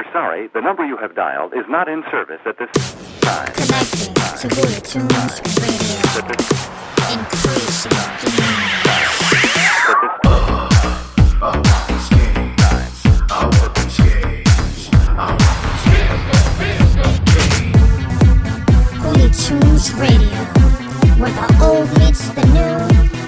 We're sorry, the number you have dialed is not in service at this time. Connecting to Bullet Tunes Radio. Increasing gain. Bullet Tunes Radio. Where the old meets the new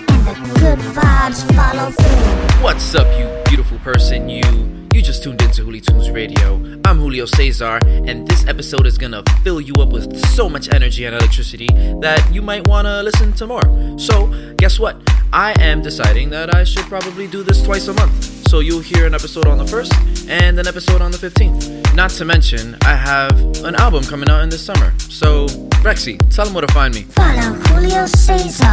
and the good vibes follow through. What's up, you beautiful person? You you just tuned into Huli Tunes Radio. I'm Julio Cesar, and this episode is gonna fill you up with so much energy and electricity that you might wanna listen to more. So, guess what? I am deciding that I should probably do this twice a month. So you'll hear an episode on the first and an episode on the 15th. Not to mention, I have an album coming out in this summer. So, Rexy, tell them where to find me. Follow Julio Cesar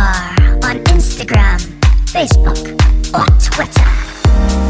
on Instagram, Facebook, or Twitter.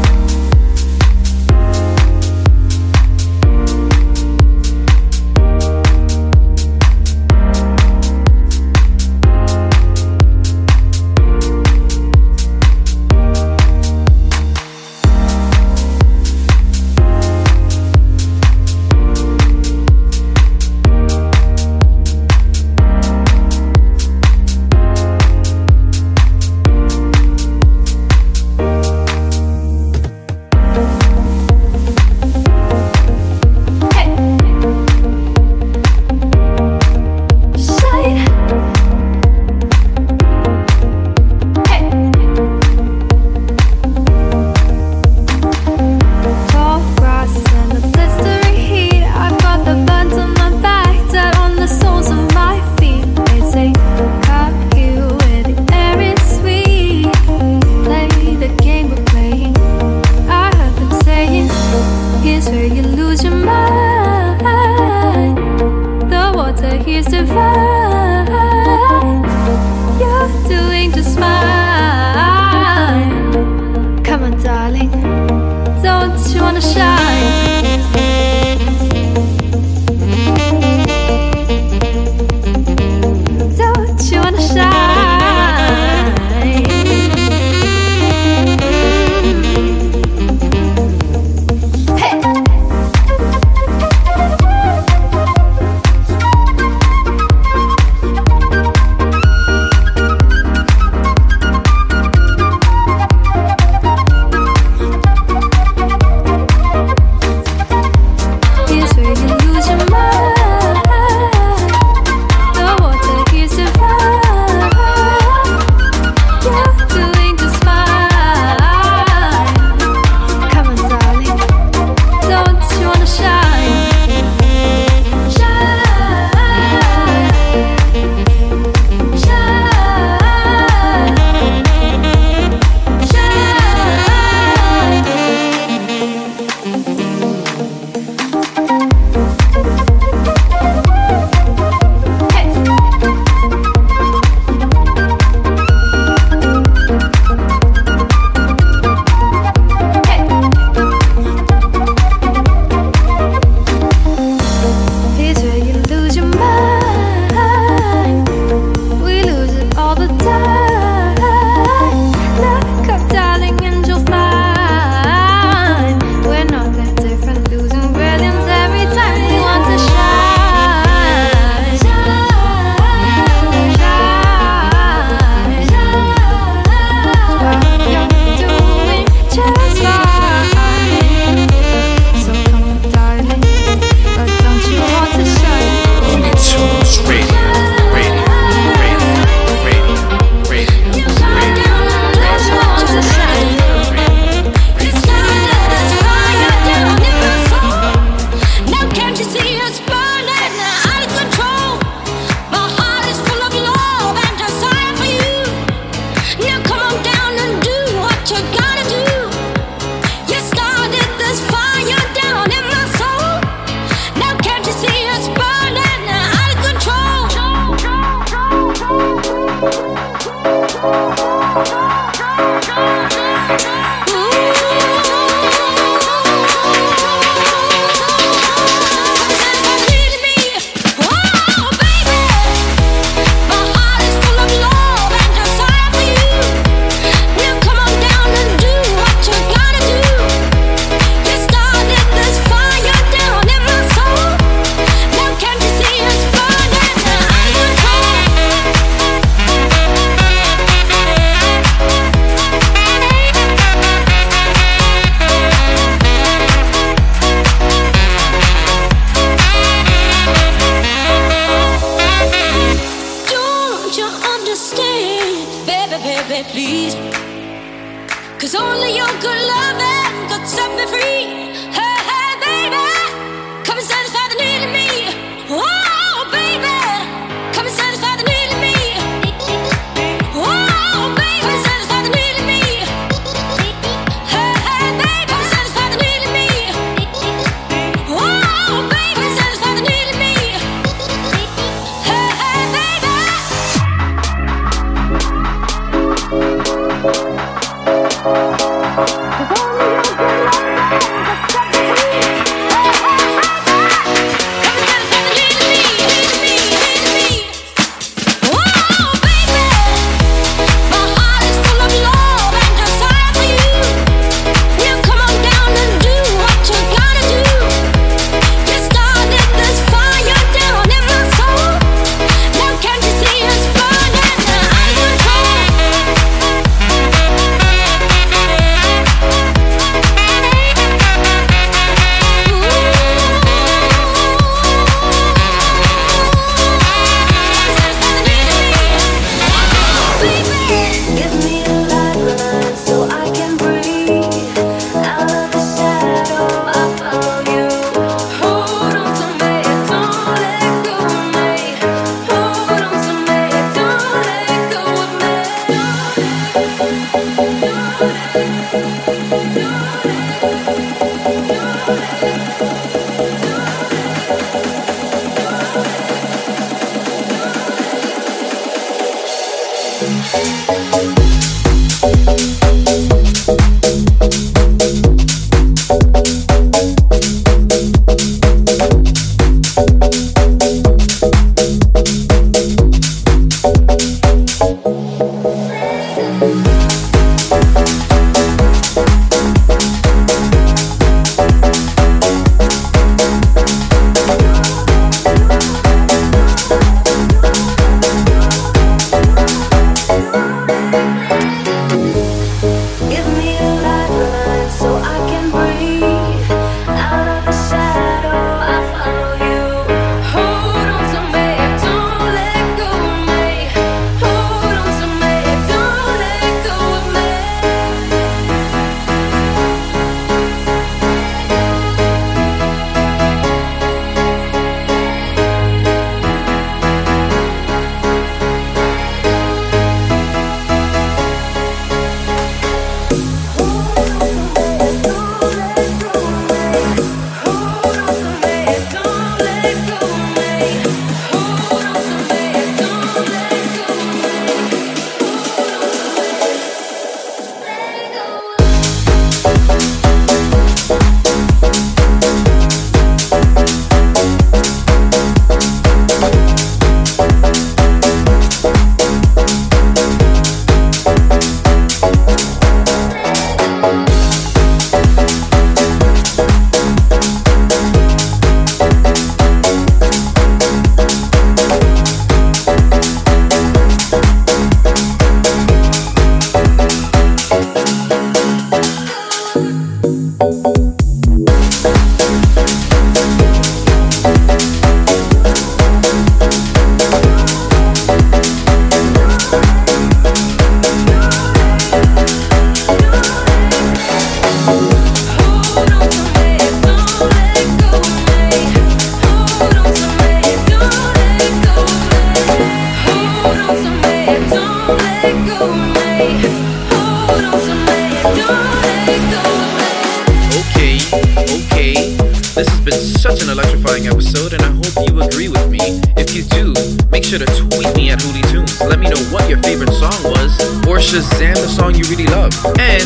Shazam the song you really love. And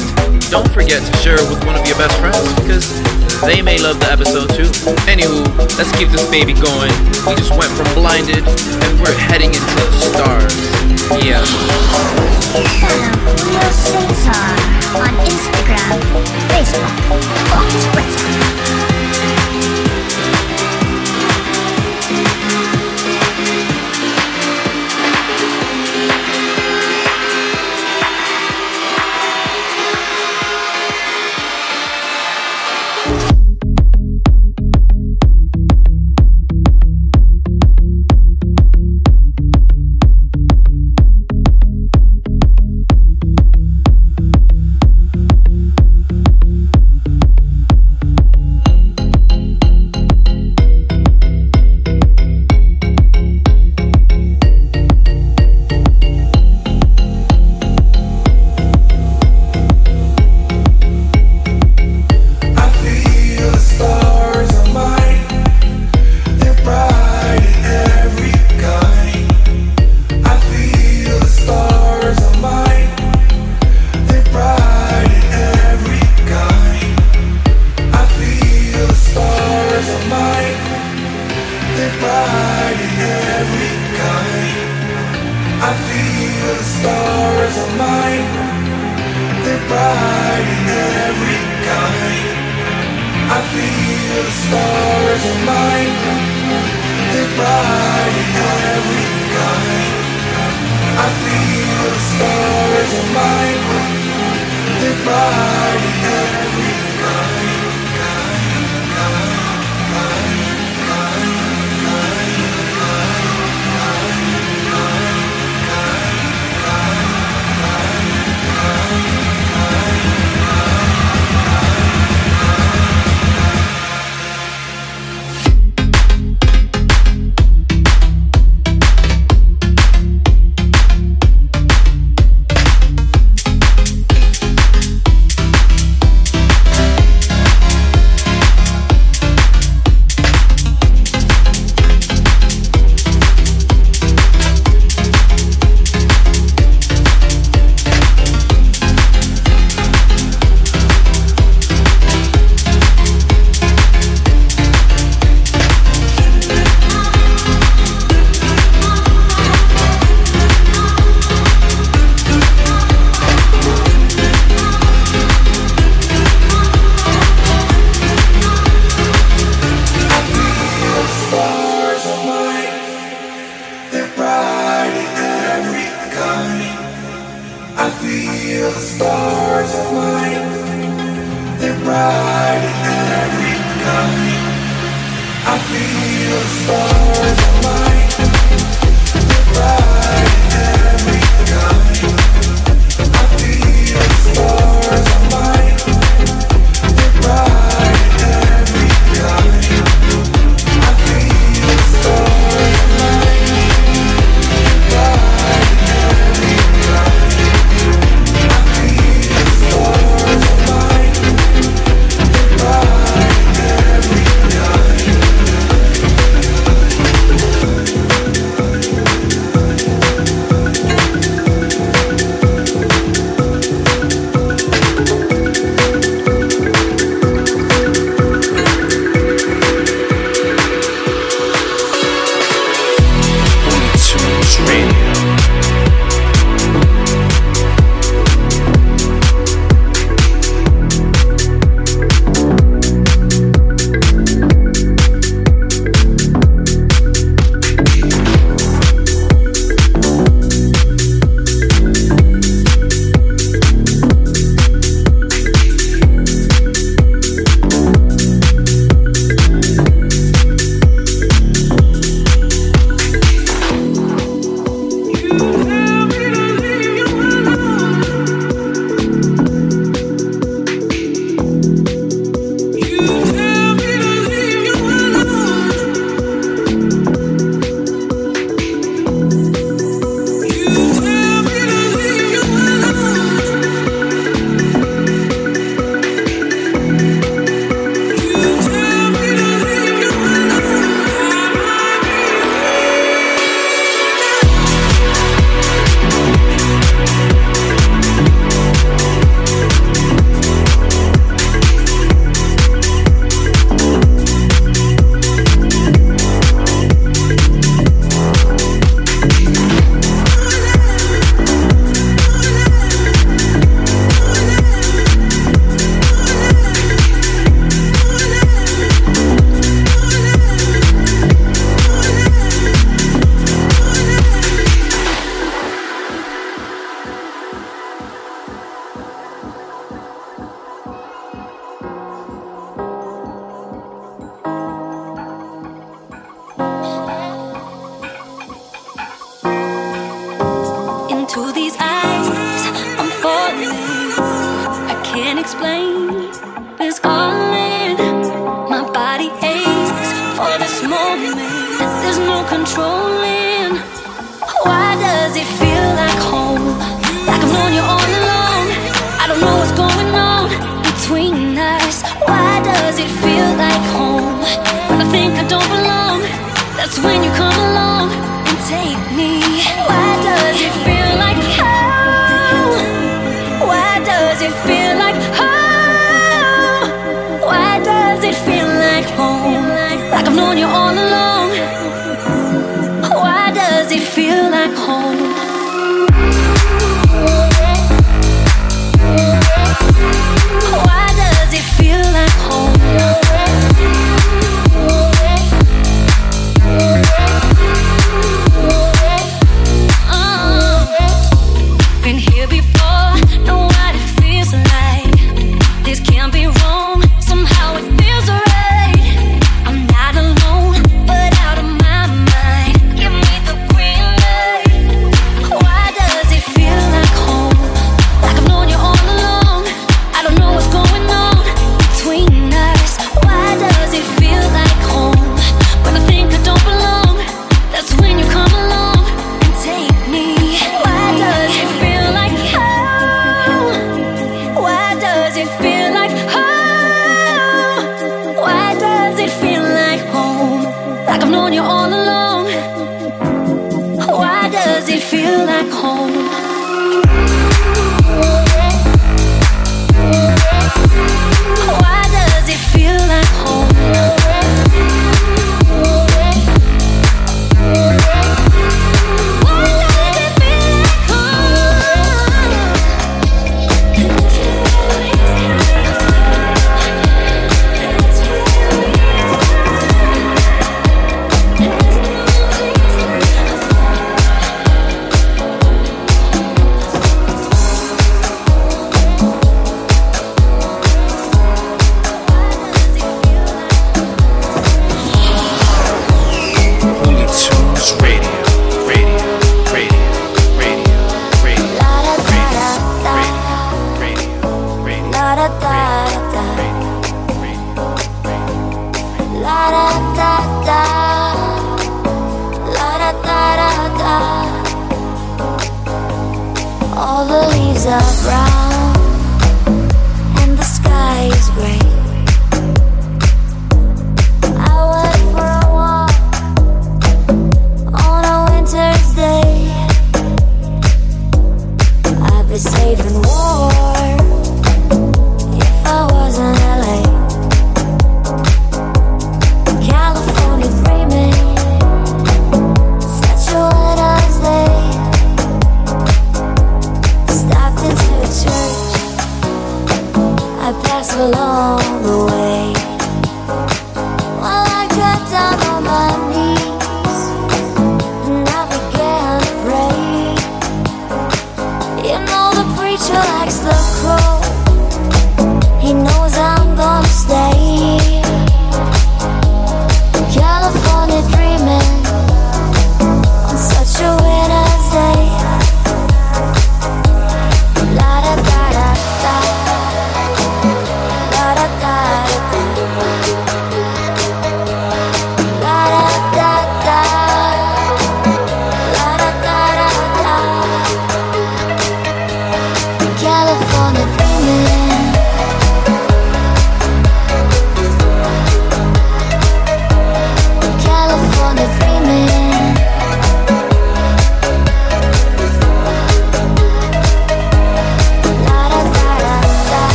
don't forget to share it with one of your best friends because they may love the episode too. Anywho, let's keep this baby going. We just went from blinded and we're heading into the stars. Yeah. Follow Cesar on Instagram, Facebook, or Twitter.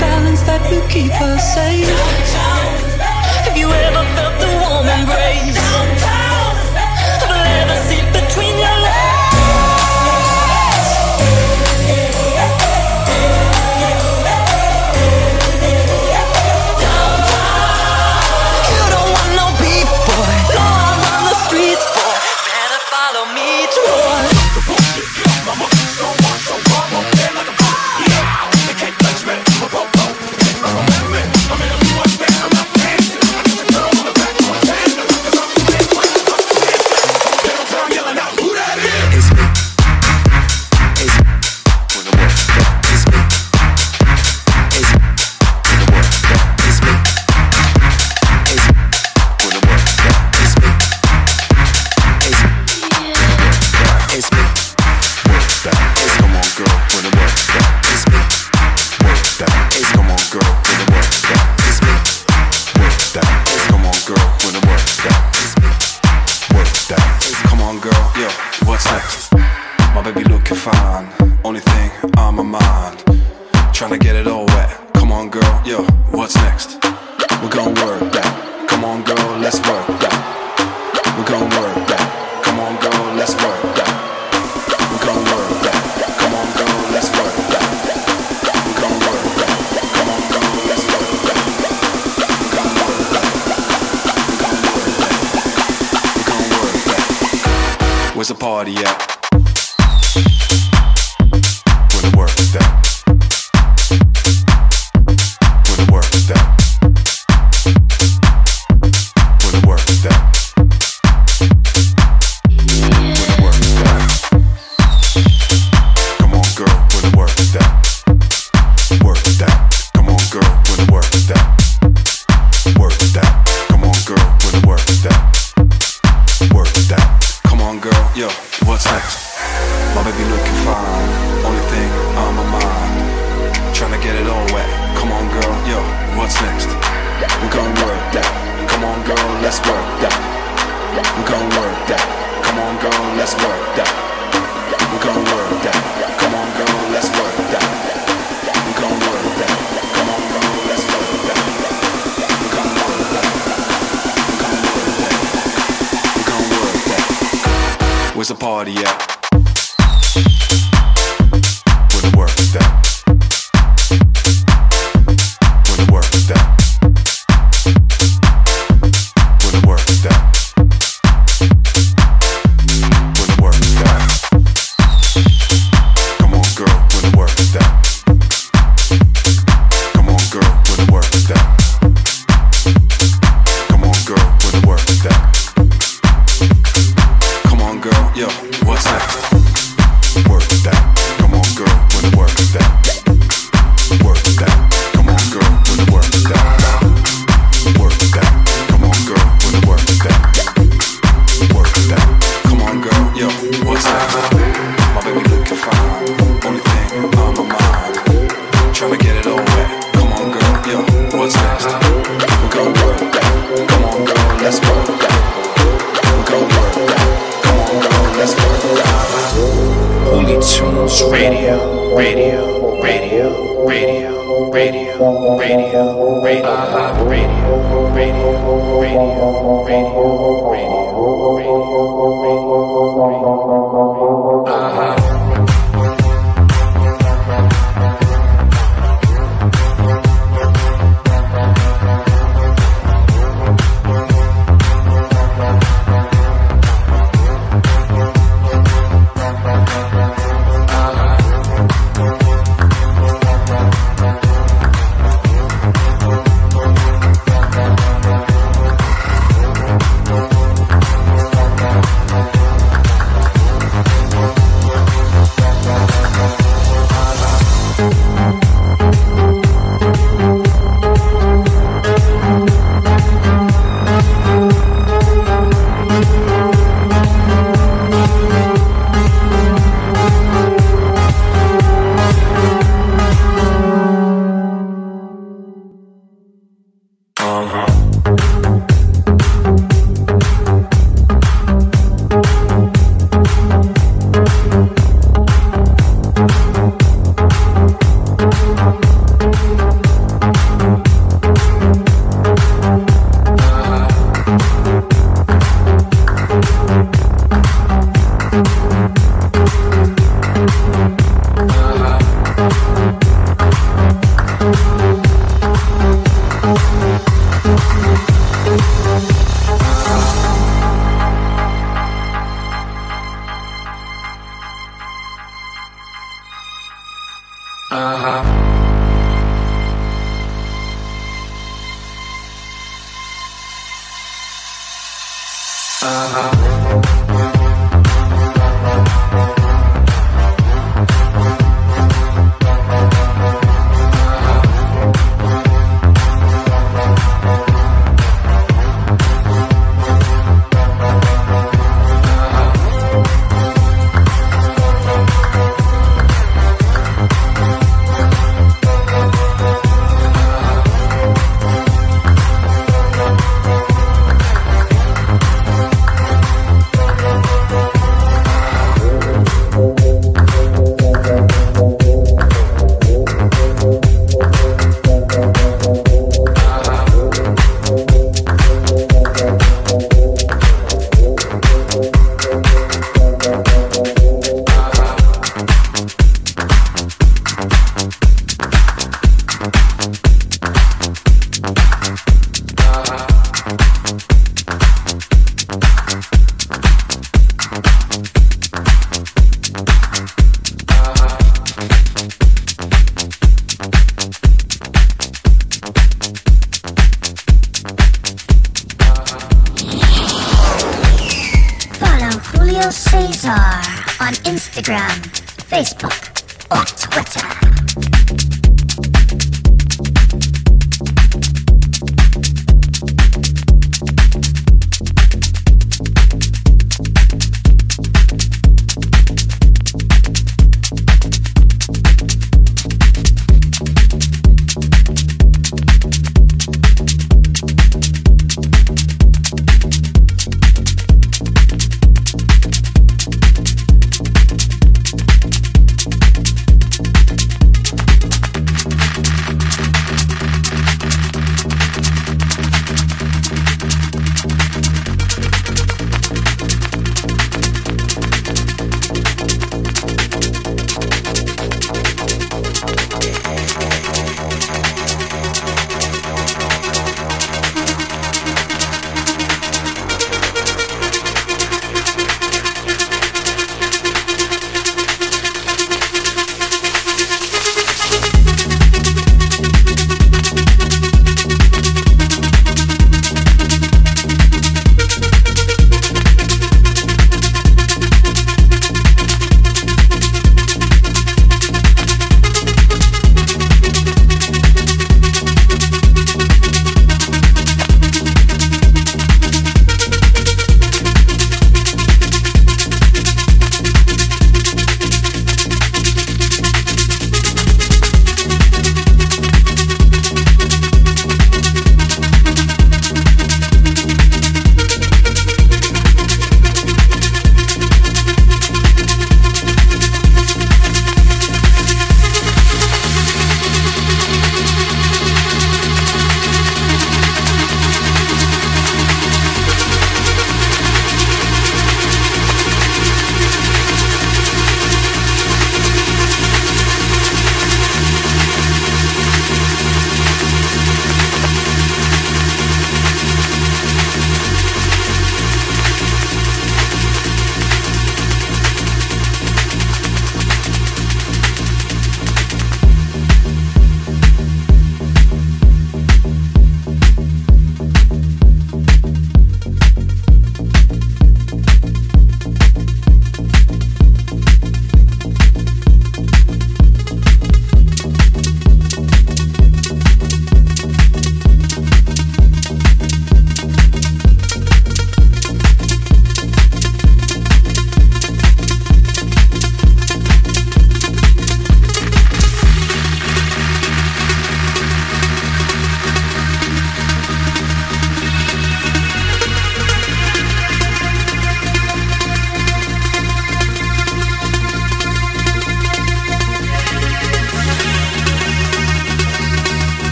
balance that will keep us safe. Have you ever felt the warm embrace? It's radio, radio, radio, radio, radio, radio, radio, uh-huh. radio, radio, radio, radio, radio, radio, radio, radio. Uh-huh.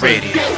Radio.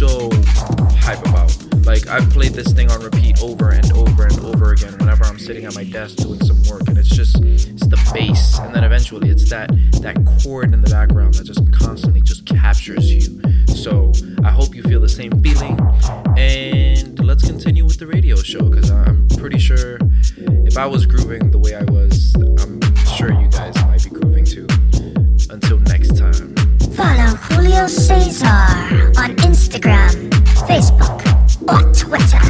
So hype about. Like I've played this thing on repeat over and over and over again whenever I'm sitting at my desk doing some work, and it's just it's the bass, and then eventually it's that that chord in the background that just constantly just captures you. So I hope you feel the same feeling, and let's continue with the radio show because I'm pretty sure if I was grooving the way I was, I'm Julio Cesar on Instagram, Facebook, or Twitter.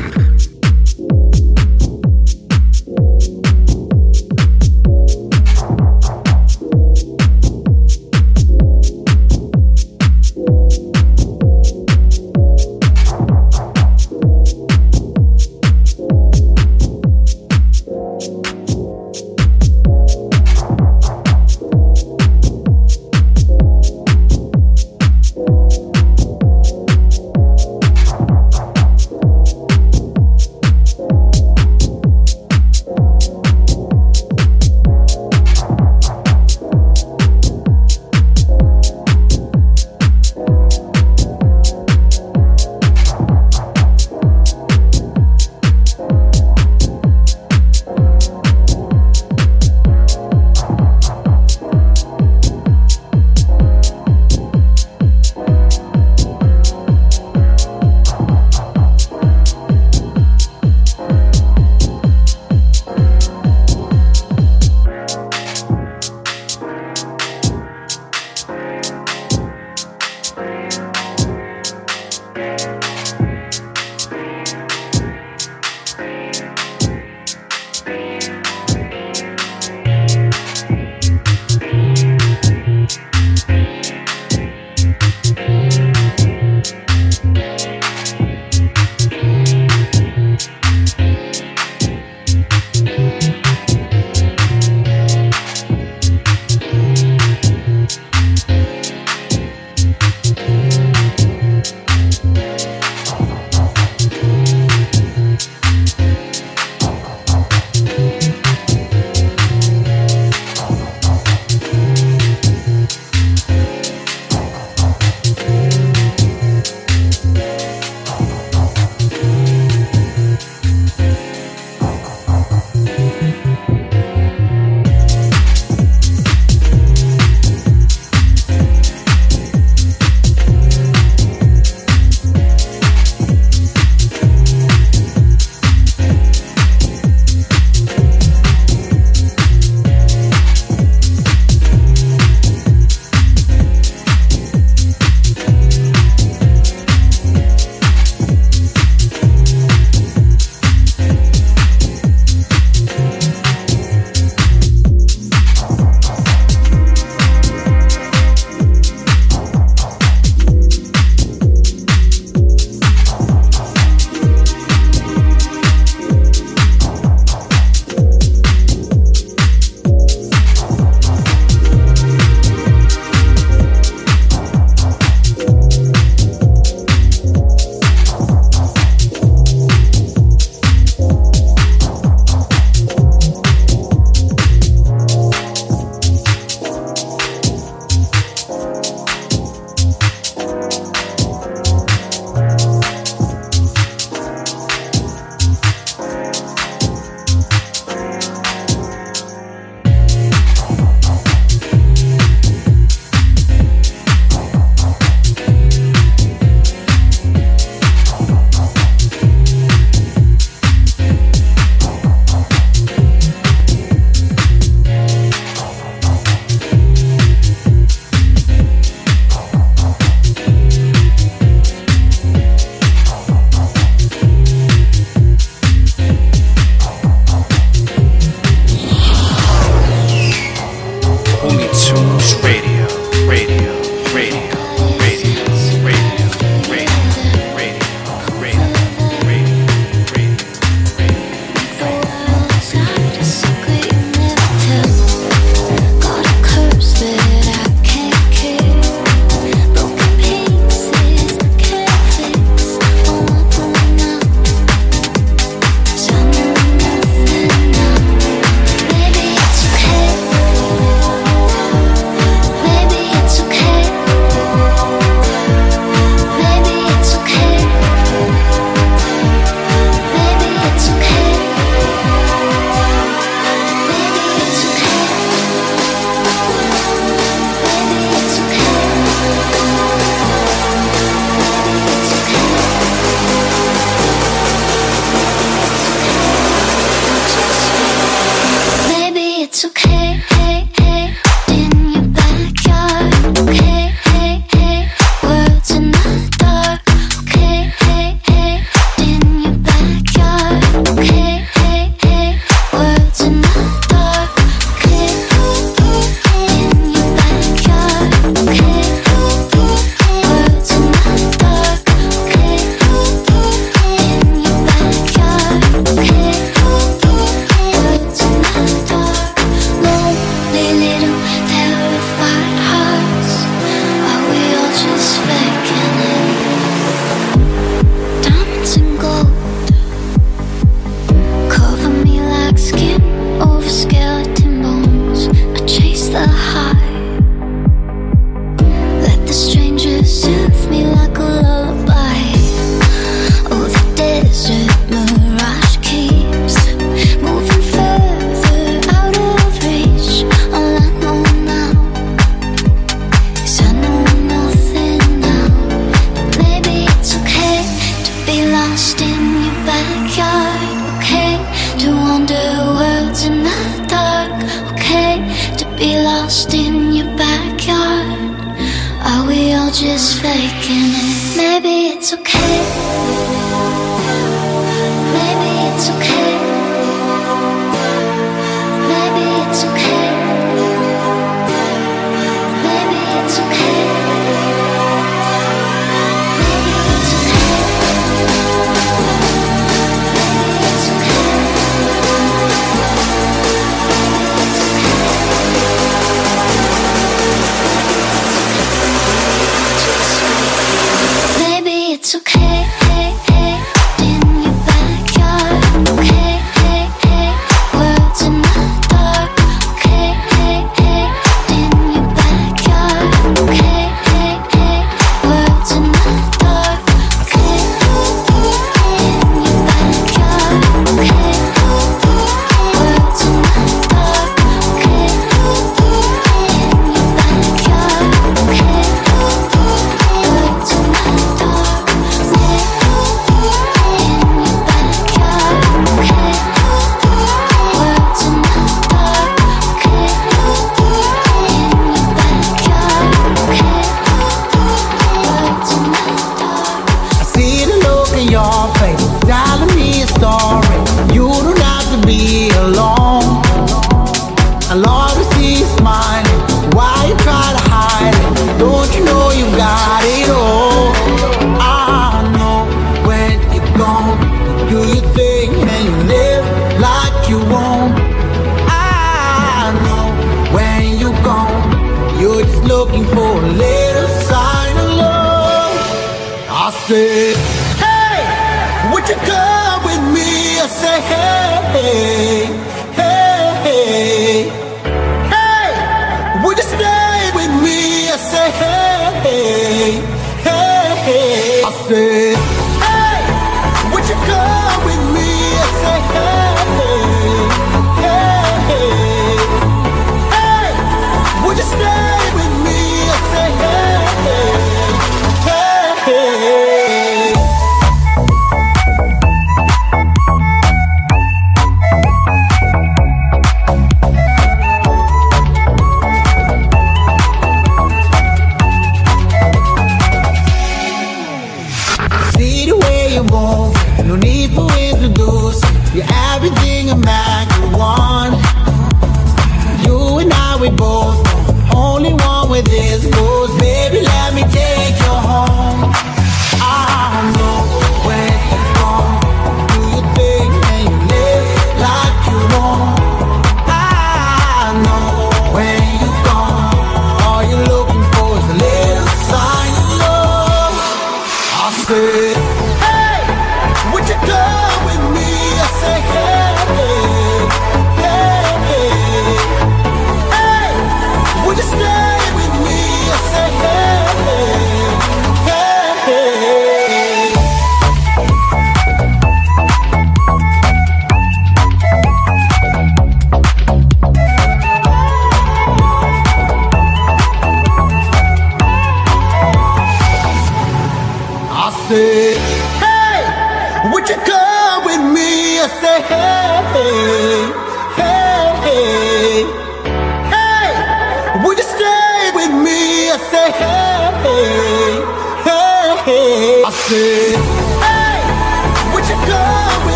No need for introduce. You're everything a